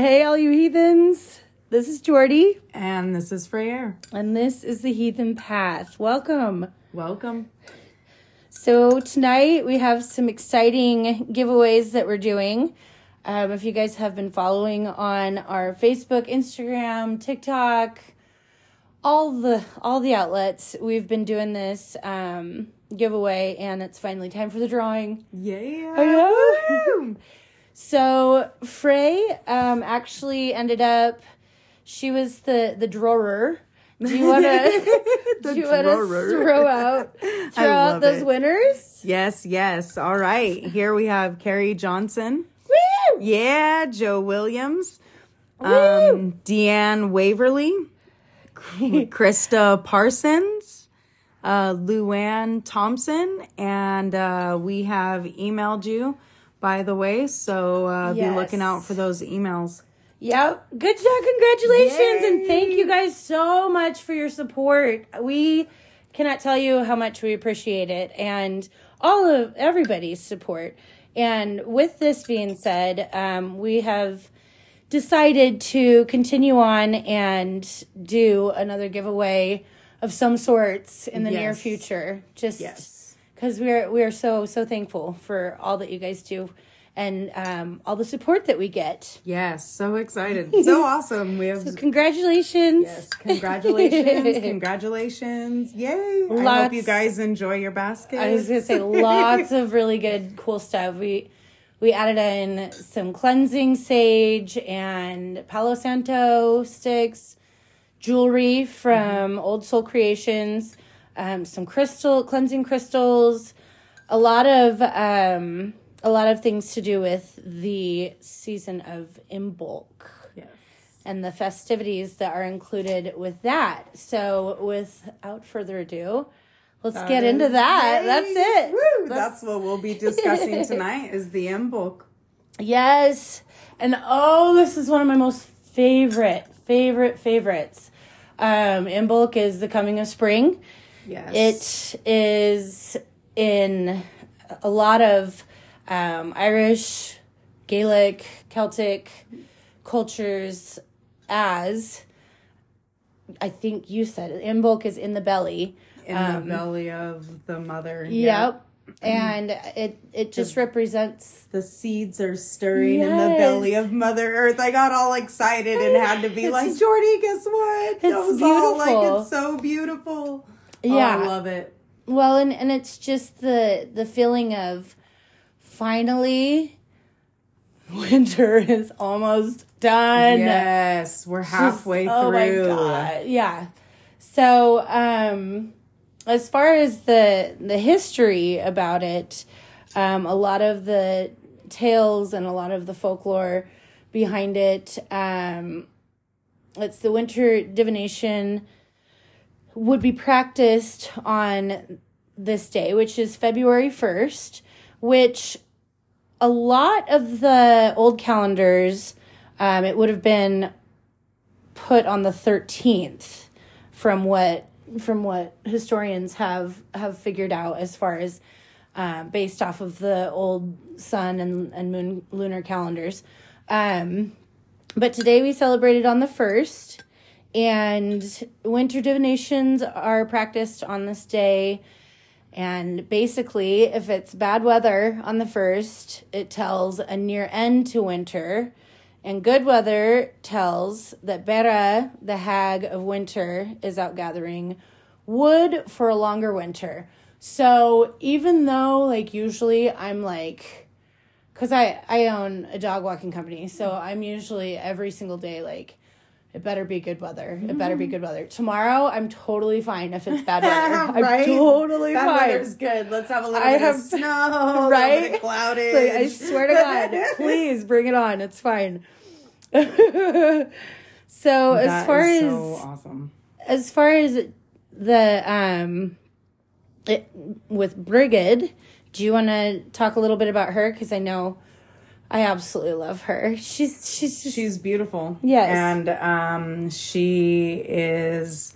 Hey, all you heathens. This is Jordy, And this is Freya. and this is the Heathen Path. Welcome. Welcome. So, tonight we have some exciting giveaways that we're doing. Um, if you guys have been following on our Facebook, Instagram, TikTok, all the all the outlets, we've been doing this um, giveaway, and it's finally time for the drawing. Yeah. So Frey um, actually ended up. She was the the drawer. Do you want to? Do you want to throw out throw out those it. winners? Yes, yes. All right. Here we have Carrie Johnson. Woo! Yeah, Joe Williams. Um, Deanne Waverly. Krista Parsons. Uh, Luann Thompson. And uh, we have emailed you, by the way. So uh, be looking out for those emails. Yep. Good job. Congratulations. And thank you guys so much for your support. We cannot tell you how much we appreciate it and all of everybody's support. And with this being said, um, we have decided to continue on and do another giveaway of some sorts in the near future. Just Yes. Because we're we're so so thankful for all that you guys do and um, all the support that we get. Yes, so excited. So awesome. We have Congratulations! Yes, congratulations, congratulations. Yay. I hope you guys enjoy your basket. I was gonna say lots of really good cool stuff. We we added in some cleansing sage and Palo Santo sticks, jewelry from Old Soul Creations, um, some crystal cleansing crystals, a lot of um, a lot of things to do with the season of Imbolc Yes. and the festivities that are included with that. So, without further ado, let's get into that. That's it. Woo, that's, what we'll be discussing tonight is the Imbolc. Yes. And oh, this is one of my most favorite, favorite, favorites. Um, Imbolc is the coming of spring. Yes. It is in a lot of um, Irish, Gaelic, Celtic cultures as I think you said it. bulk is in the belly. in the belly of the mother. um, Yep. And it it just represents The seeds are stirring in the belly of Mother Earth. I got all excited and had to be like, Jordy, guess what? It's I was all like, it's so beautiful. Oh, Yeah. I love it. Well, and and it's just the the feeling of finally winter is almost done. Yes, we're halfway Just- through. Oh my god. Yeah. So, um as far as the the history about it, um a lot of the tales and a lot of the folklore behind it um it's the winter divination would be practiced on this day, which is February 1st, which a lot of the old calendars, um, it would have been put on the 13th from what from what historians have have figured out as far as um, based off of the old sun and, and moon lunar calendars. Um, but today we celebrated on the first and winter divinations are practiced on this day. And basically if it's bad weather on the first it tells a near end to winter. And good weather tells that Bera, the hag of winter, is out gathering wood for a longer winter. So even though, like, usually I'm like, because I, I own a dog walking company, so I'm usually every single day like, it better be good weather. It better be good weather. Tomorrow, I'm totally fine if it's bad weather. I'm Right? totally That fine. weather's good. Let's have a little I bit have- of snow, right? A little bit of. Like, I swear to God, please bring it on. It's fine. so as far as so awesome. as far as the um it, with Brigid, do you want to talk a little bit about her because I know I absolutely love her. She's she's just She's beautiful. Yes. And um she is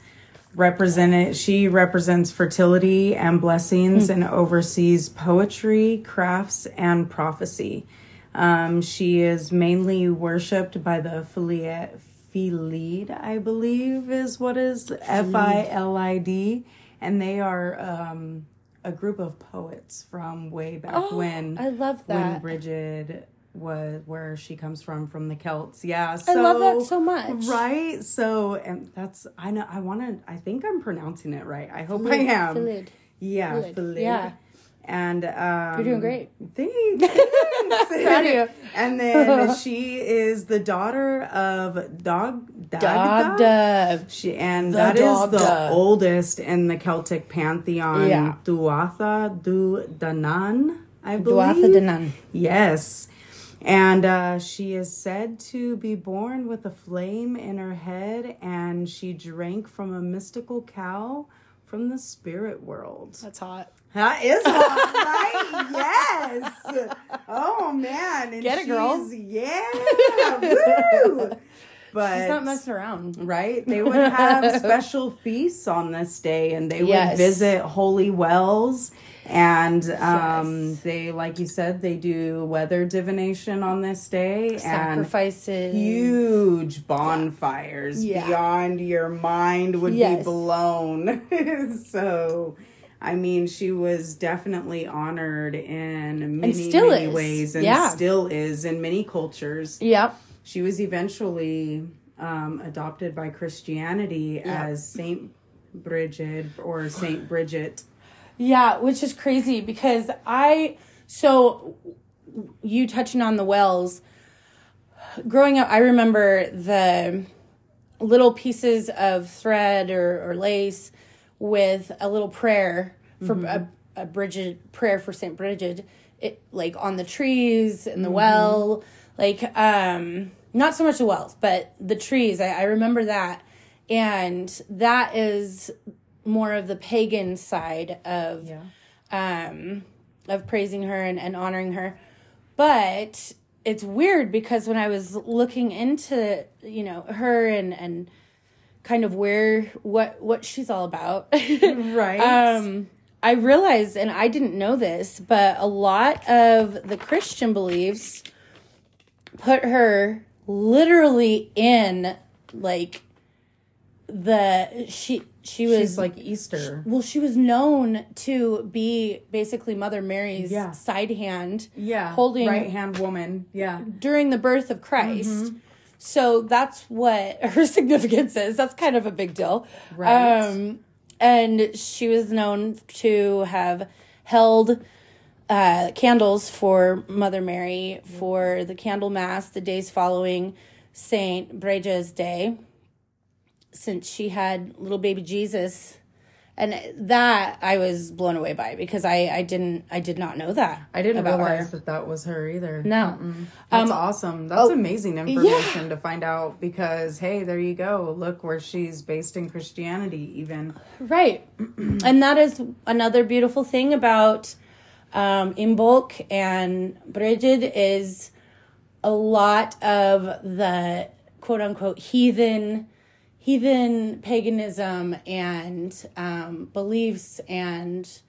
represented she represents fertility and blessings Hmm. and oversees poetry, crafts and prophecy. Um, she is mainly worshipped by the Filid, Filid, I believe is what is F I L I D, and they are um, a group of poets from way back Oh, when. I love that. when. Bridget was where she comes from from the Celts. Yeah, I so love that so much. Right. So and that's I know I want to I think I'm pronouncing it right. I hope I am. Filid. Yeah, Filid. Filid. Yeah. And um You're doing great. Thanks. You. And then she is the daughter of Dog Dog Dagda. She and The that is the oldest in the Celtic pantheon. Yeah. Duatha Du Danann, I believe. Duatha Danann. Yes. And uh, she is said to be born with a flame in her head, and she drank from a mystical cow from the spirit world. That's hot. That is hot, right? Yes. Oh man. And Get it, girl. Yeah. Woo. But She's not messing around. right? They would have special feasts on this day, and they Yes. would visit holy wells. And um, Yes. they, like you said, they do weather divination on this day, and Sacrifices. huge bonfires Yeah. beyond your mind would be blown. so, I mean, she was definitely honored in many, many ways, and Yeah. still is in many cultures. Yep. She was eventually um, adopted by Christianity Yeah. as Saint Bridget or Saint Bridget. Yeah, which is crazy because I so you touching on the wells. Growing up, I remember the little pieces of thread or, or lace with a little prayer for a, a Bridget prayer for Saint Bridget, it like on the trees and the well, like um not so much the wells, but the trees. I, I remember that, and that is more of the pagan side of um, of praising her and, and honoring her. But it's weird because when I was looking into you know her and and kind of where what what she's all about, Right. um, I realized, and I didn't know this, but a lot of the Christian beliefs put her literally in like the she she was She's like Easter. well, she was known to be basically Mother Mary's Yeah. side hand Yeah. holding- right hand woman. Yeah. during the birth of Christ. Mm-hmm. So that's what her significance is. That's kind of a big deal. Right. Um, and she was known to have held uh, candles for Mother Mary for the Candlemas the days following Saint Bridget's Day, since she had little baby Jesus. And that I was blown away by because I, I didn't I did not know that I didn't realize her. that that was her either. No, That's Um, awesome. That's amazing information to find out because, hey, there you go. Look where she's based in Christianity, even. Right. and that is another beautiful thing about um, bulk, and Bridget is a lot of the quote unquote heathen heathen paganism and um, beliefs and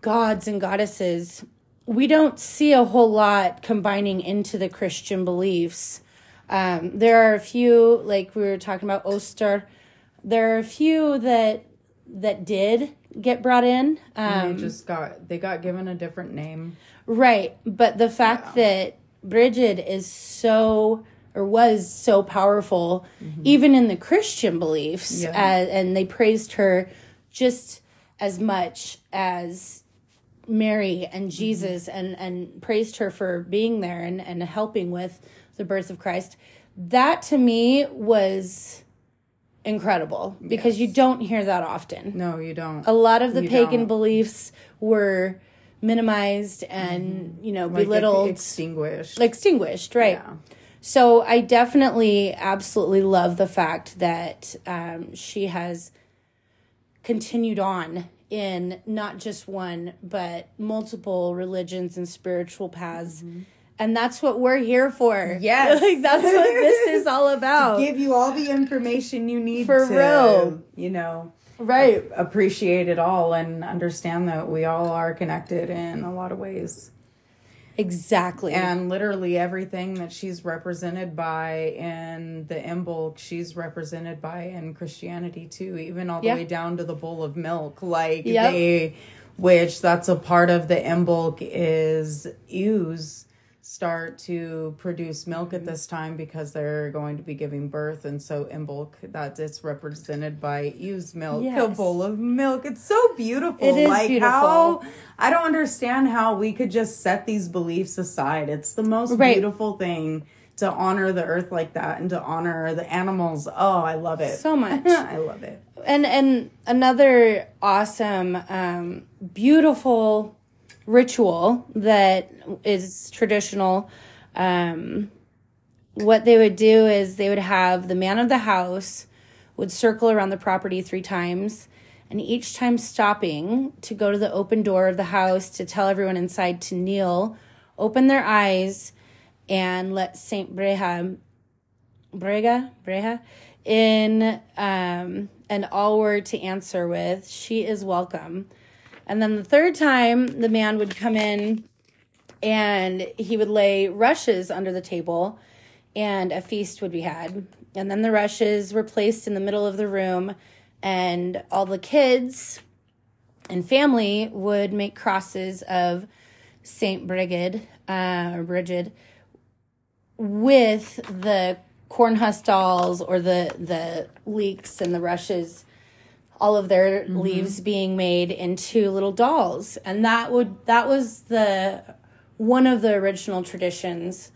gods and goddesses. We don't see a whole lot combining into the christian beliefs. Um, there are a few like we were talking about oster there are a few that that did get brought in um, they just got they got given a different name. Right. But the fact that Bridget is so or was so powerful, even in the Christian beliefs, Yeah. and they praised her just as much as Mary and Jesus and, and praised her for being there and, and helping with the birth of Christ. That to me was incredible because you don't hear that often No, you don't. a lot of the You pagan don't. beliefs were minimized and you know Like, belittled extinguished. extinguished right Yeah. so i definitely absolutely love the fact that um, she has continued on in not just one but multiple religions and spiritual paths and that's what we're here for. Yes. like that's what this is all about Give you all the information you need For to, real. you know, right appreciate it all and understand that we all are connected in a lot of ways. Exactly. And literally everything that she's represented by in the Imbolc, she's represented by in Christianity too, even all the Yeah. way down to the bowl of milk. Like Yep. they, which that's a part of the Imbolc is ewes start to produce milk at this time because they're going to be giving birth and so Imbolc that it's represented by ewe's milk a bowl of milk it's so beautiful It is like beautiful. how I don't understand how we could just set these beliefs aside. It's the most Right. beautiful thing to honor the earth like that and to honor the animals. Oh, I love it. So much. I love it. and and another awesome um beautiful ritual that is traditional um what they would do is they would have the man of the house would circle around the property three times and each time stopping to go to the open door of the house to tell everyone inside to kneel open their eyes and let saint breha Brega, Breha, in um, an all word to answer with, she is welcome. And then the third time, the man would come in and he would lay rushes under the table and a feast would be had. And then the rushes were placed in the middle of the room, and all the kids and family would make crosses of Saint Brigid, uh, or Brigid, with the corn husk dolls or the the leeks and the rushes all of their leaves being made into little dolls. And that would that was the one of the original traditions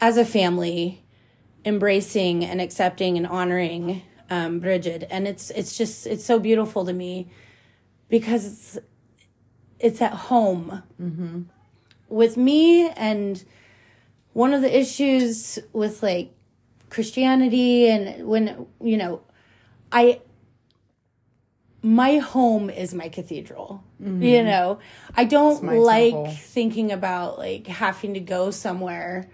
as a family embracing and accepting and honoring um, Bridget and it's it's just it's so beautiful to me because it's it's at home. With me and one of the issues with like Christianity and when you know I my home is my cathedral. You know, I don't like temple. thinking about like having to go somewhere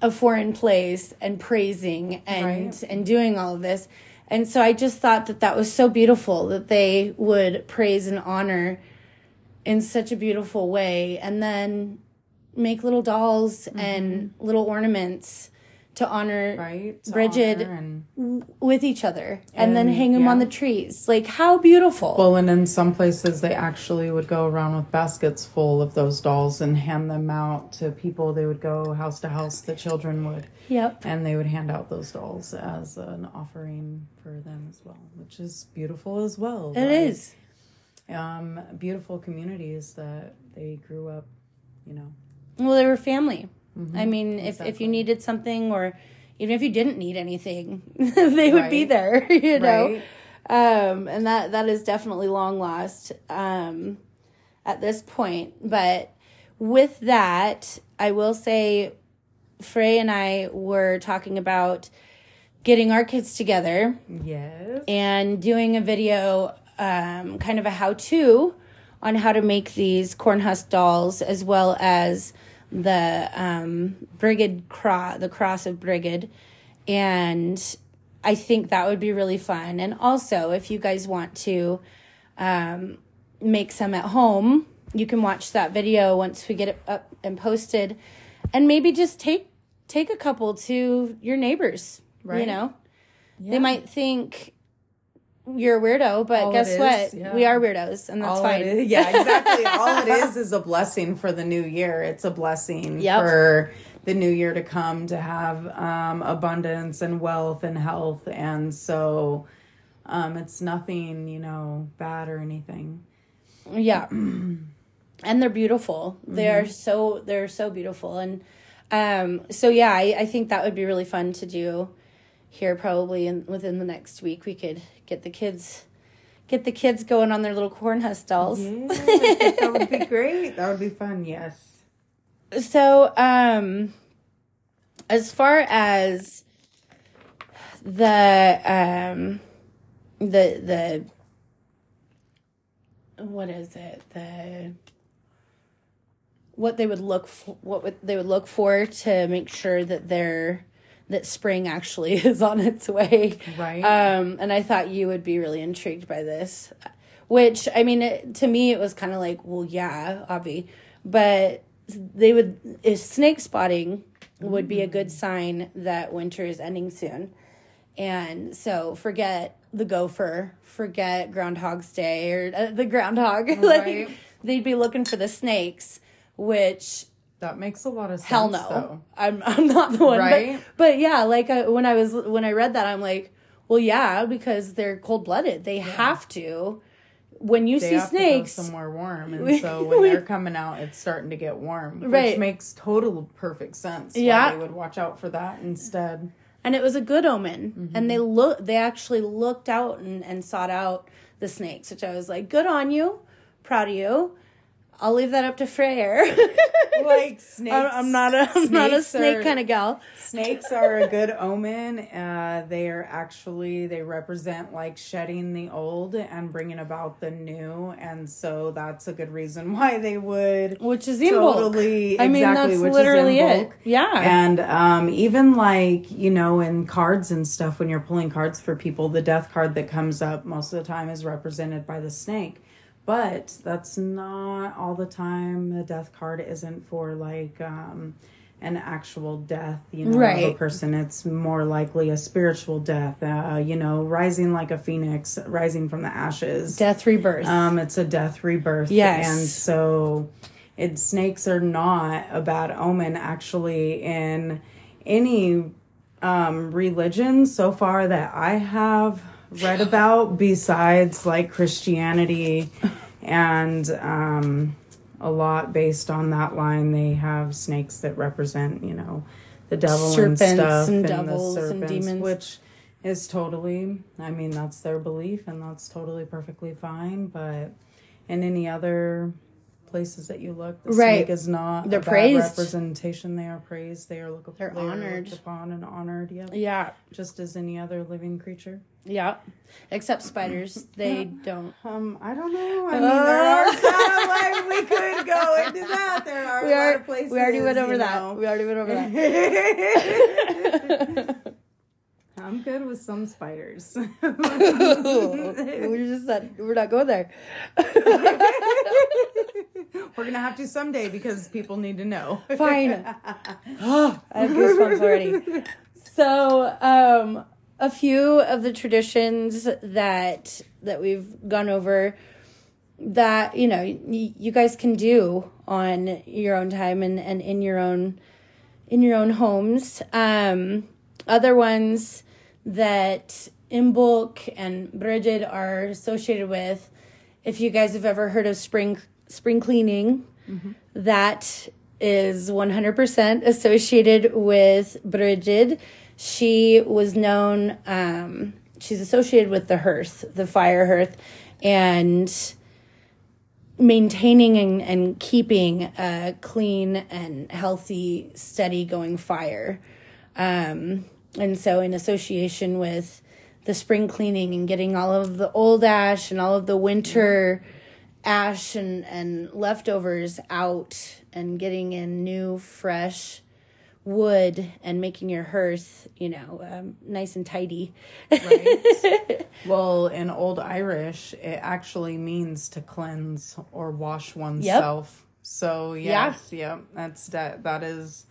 a foreign place and praising and Right. and doing all of this. And so I just thought that that was so beautiful that they would praise and honor in such a beautiful way and then make little dolls and little ornaments to honor Right? To Bridget honor and- with each other and, then hang them on the trees. Like how beautiful. Well, and in some places, they actually would go around with baskets full of those dolls and hand them out to people. They would go house to house, the children would, yep. and they would hand out those dolls as an offering for them as well, which is beautiful as well. It is. um, beautiful communities that they grew up, you know. Well, they were family. Mm-hmm. I mean, if if you needed something or even if you didn't need anything, they would be there, you know. Right. Um, and that that is definitely long lost um, at this point. But with that, I will say, Frey and I were talking about getting our kids together Yes. and doing a video, um, kind of a how to on how to make these corn husk dolls, as well as the um, Brigid cross, the cross of Brigid, and I think that would be really fun. And also, if you guys want to um, make some at home, you can watch that video once we get it up and posted, and maybe just take take a couple to your neighbors. Right. You know, they might think you're a weirdo, but All guess what? yeah. We are weirdos, and that's All fine. yeah, exactly. All it is is a blessing for the new year. It's a blessing Yep. for the new year to come to have um, abundance and wealth and health. And so um, it's nothing, you know, bad or anything. Yeah. and they're beautiful. They're so they're so beautiful. And um so yeah, I, I think that would be really fun to do here probably in within the next week. We could get the kids get the kids going on their little corn husk dolls. Yeah, that would be great. That would be fun. Yes. So um as far as the um the the what is it the what they would look for what would they would look for to make sure that they're that spring actually is on its way Right. um and i thought you would be really intrigued by this which i mean it, to me it was kind of like well yeah obvi but they would if snake spotting would be a good sign that winter is ending soon. And so forget the gopher, forget Groundhog's Day or uh, the groundhog. like they'd be looking for the snakes, which That makes a lot of sense. hell no, though. I'm I'm not the one. Right? But, but yeah, like I, when I was when I read that, I'm like, well, yeah, because they're cold blooded. They have to. When you They see have snakes, somewhere warm, and so when they're coming out, it's starting to get warm, which makes total perfect sense. why Yeah. they would watch out for that instead. and it was a good omen Mm-hmm. and they look they actually looked out and, and sought out the snakes which i was like good on you proud of you i'll leave that up to Freya Like snakes, I'm, I'm not a i'm not a snake are- kind of gal Snakes are a good omen. Uh, they are actually they represent like shedding the old and bringing about the new, and so that's a good reason why they would which is Imbolc. totally. i mean that's which literally it bulk. yeah And um, even like, you know, in cards and stuff, when you're pulling cards for people, the death card that comes up most of the time is represented by the snake. But that's not all the time. The death card isn't for like um, an actual death, you know, of a person. It's more likely a spiritual death, uh, you know, rising like a phoenix, rising from the ashes. death rebirth Um, it's a death rebirth. Yes. And so it snakes are not a bad omen actually in any um religion so far that I have read about besides like Christianity and um a lot based on that line they have snakes that represent, you know, the devil Serpents and stuff and the devils and serpents, demons. which is totally i mean that's their belief and that's totally perfectly fine but in any other places that you look the Right. snake is not They're praised. representation. They are praised. They are looked They're they honored. looked upon and honored yeah yeah. Just as any other living creature. Yeah except spiders. They don't. Um i don't know. I mean there are some like we could go into that. There are we, a lot are, of places we already went over that. know. we already went over that i'm good with some spiders we just said we're not going there We're gonna have to someday because people need to know. Fine. I have goosebumps already. So, um, a few of the traditions that that we've gone over that you know y- you guys can do on your own time and, and in your own in your own homes. Um, other ones that Imbolc and Brigid are associated with. If you guys have ever heard of spring spring cleaning, that is 100% associated with Brigid. She was known, um, she's associated with the hearth, the fire hearth, and maintaining and, and keeping a clean and healthy, steady going fire. Um, and so, in association with the spring cleaning and getting all of the old ash and all of the winter ash and, and leftovers out and getting in new, fresh wood and making your hearth, you know, um, nice and tidy. Right. well, in Old Irish, it actually means to cleanse or wash oneself. Yep. So yes, yep, that's that. That is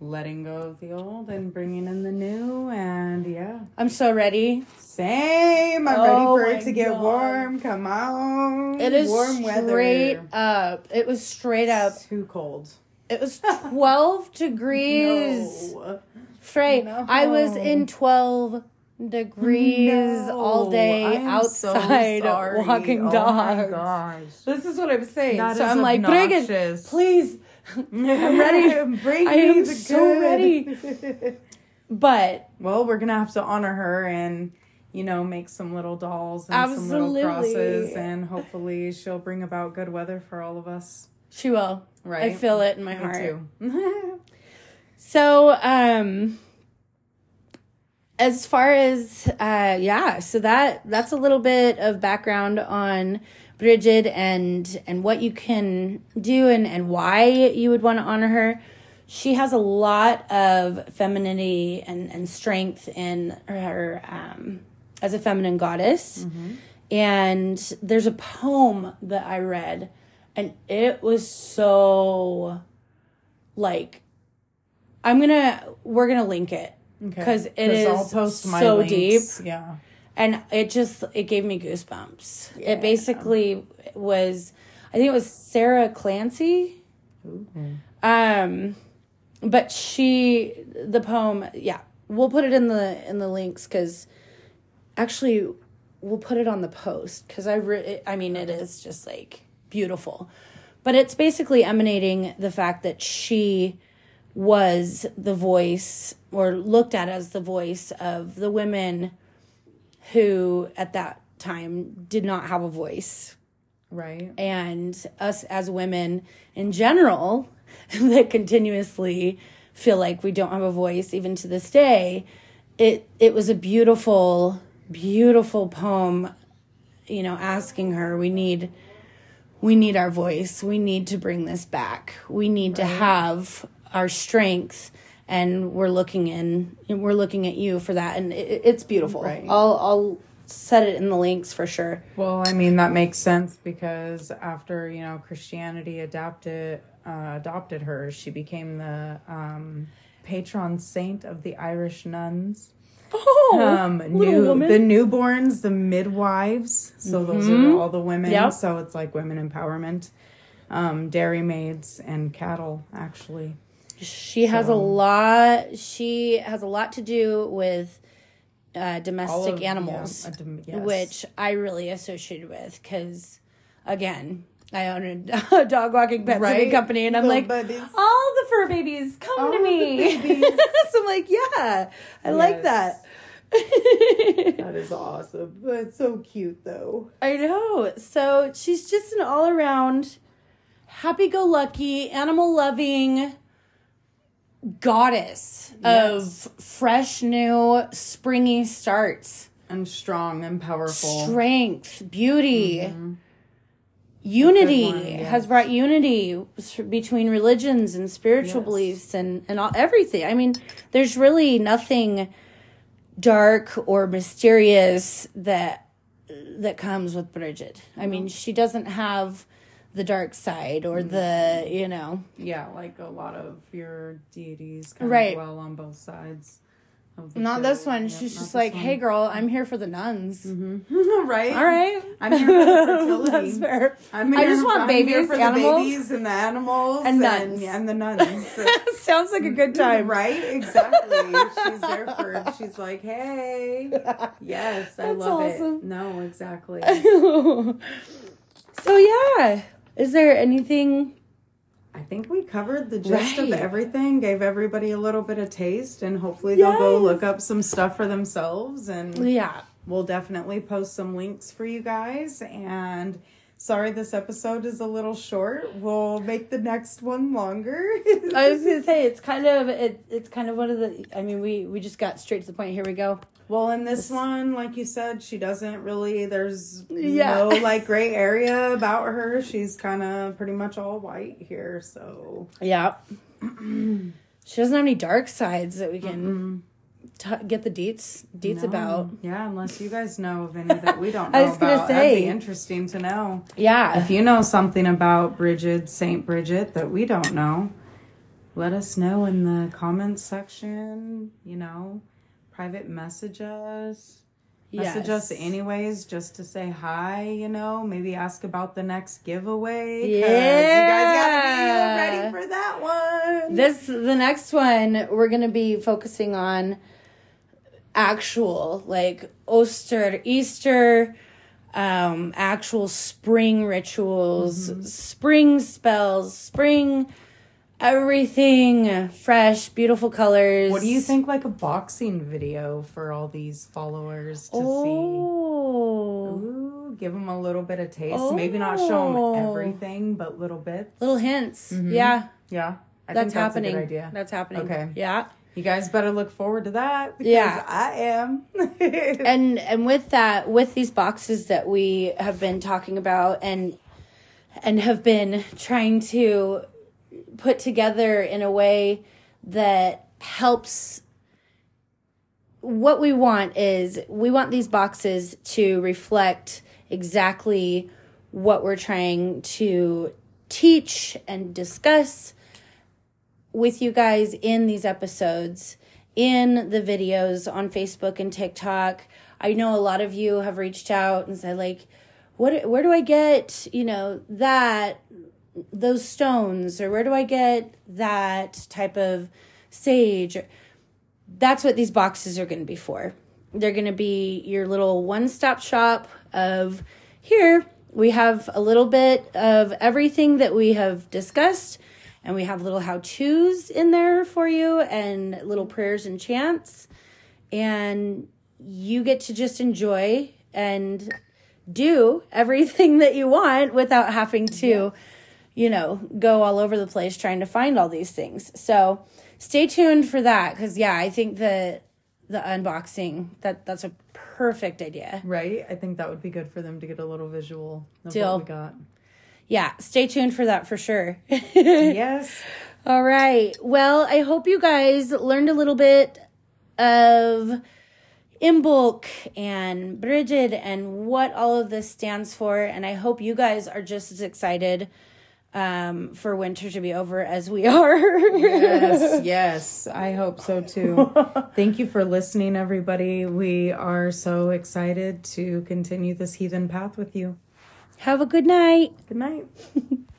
letting go of the old and bringing in the new, and yeah, I'm so ready. same. I'm Oh ready for it to get God. warm. Come on, It is warm straight weather. up. It was straight up. Too cold. It was 12 degrees. No. Frey, No. I was in 12 degrees all day so outside sorry. walking Oh my dogs. gosh. This is what I'm saying. That so I'm like, please. I'm ready. Bring I am the so good. ready. But well, we're gonna have to honor her and you know make some little dolls and some little crosses, and hopefully she'll bring about good weather for all of us. she will. Right. I feel it in my Me heart. too. So, um, as far as uh, yeah, so that that's a little bit of background on Bridget and and what you can do and and why you would want to honor her. She has a lot of femininity and and strength in her um, as a feminine goddess. And there's a poem that I read, and it was so like I'm gonna we're gonna link it because it is I'll post so links. deep Yeah. And it just it gave me goosebumps. It basically was I think it was Sarah Clancy. Um but she the poem, yeah. We'll put it in the in the links cuz actually we'll put it on the post cuz I re- I mean it is just like beautiful. But it's basically emanating the fact that she was the voice or looked at as the voice of the women who at that time did not have a voice. Right. and us as women in general that continuously feel like we don't have a voice even to this day it it was a beautiful beautiful poem you know asking her we need we need our voice. We need to bring this back. We need to have our strength and we're looking in we're looking at you for that and it, it's beautiful Right. i'll i'll set it in the links for sure Well, I mean that makes sense because after you know Christianity adopted uh, adopted her, she became the um, patron saint of the Irish nuns. oh Um, new woman. the newborns, the midwives. So those are all the women. Yep. So it's like women empowerment. Um, dairy maids and cattle, actually. She has a lot. She has a lot to do with uh, domestic of- animals, a dom- yes. which I really associated with because, again, I own a dog walking pet sitting Right? company, and I'm Little like, buddies. all the fur babies come All to me. babies. so I'm like, yeah, I like that. That is awesome. That's so cute, though. I know. So she's just an all around happy go lucky, animal loving goddess Yes. of fresh, new, springy starts, And strong and powerful. strength, beauty. Mm-hmm. Unity one, yes. has brought unity between religions and spiritual Yes. beliefs and, and all, everything. I mean, there's really nothing dark or mysterious that that comes with Bridget. I mean, she doesn't have the dark side or the, mm-hmm. you know, Yeah, like a lot of your deities kind Right. of dwell on both sides. Not this one. Yep, She's just like, one. "Hey girl, I'm here for the nuns." Mm-hmm. right? All right. I'm here for the fertility. That's fair. I'm I just want I'm babies, for animals. the babies and the animals And nuns. and the nuns. Sounds like a good mm-hmm. time. right? Exactly. she's there for. She's like, hey, yes, I That's love awesome. it. No, exactly. so yeah, is there anything? I think we covered the gist of everything, gave everybody a little bit of taste, and hopefully they'll go look up some stuff for themselves. And Yeah, we'll definitely post some links for you guys. And sorry, this episode is a little short. We'll make the next one longer. I was gonna say it's kind of it, it's kind of one of the. I mean, we we just got straight to the point. Here we go. well, in this one, like you said, she doesn't really. There's Yeah. no like gray area about her. She's kind of pretty much all white here. So Yeah. she doesn't have any dark sides that we can t- get the deets deets No. about. Yeah, unless you guys know of any that we don't know I was gonna about. That'd say. be interesting to know. Yeah. If you know something about Bridget, Saint Bridget that we don't know, let us know in the comments section. You know, private message us. Message us anyways, just to say hi. You know, maybe ask about the next giveaway. Yeah. you guys gotta be ready for that. This the next one we're gonna be focusing on actual like Oster Easter, um, actual spring rituals, Mm-hmm. spring spells, spring everything fresh, beautiful colors. What do you think? Like a boxing video for all these followers to see. Oh, Ooh, give them a little bit of taste. Maybe not show them Oh. everything, but little bits. little hints. Yeah, yeah, I that's happening. idea. That's happening. Okay. Yeah. You guys better look forward to that because Yeah. I am. and and with that with these boxes that we have been talking about and and have been trying to put together in a way that helps what we want is we want these boxes to reflect exactly what we're trying to teach and discuss with you guys in these episodes, in the videos on Facebook and TikTok. I know a lot of you have reached out and said like, "What? Where do I get you know that those stones, or where do I get that type of sage?" That's what these boxes are going to be for. They're going to be your little one-stop shop of here we have a little bit of everything that we have discussed and we have little how to's in there for you and little prayers and chants. And you get to just enjoy and do everything that you want without having to yeah. you know go all over the place trying to find all these things. So stay tuned for that because yeah i think that the unboxing that that's a perfect idea. Right? I think that would be good for them to get a little visual of Deal. what we got yeah, stay tuned for that for sure. yes. All right. Well, I hope you guys learned a little bit of Imbolc and Brigid and what all of this stands for. And I hope you guys are just as excited um, for winter to be over as we are. yes, yes. I hope so too. Thank you for listening, everybody. We are so excited to continue this heathen path with you. Have a good night. Good night.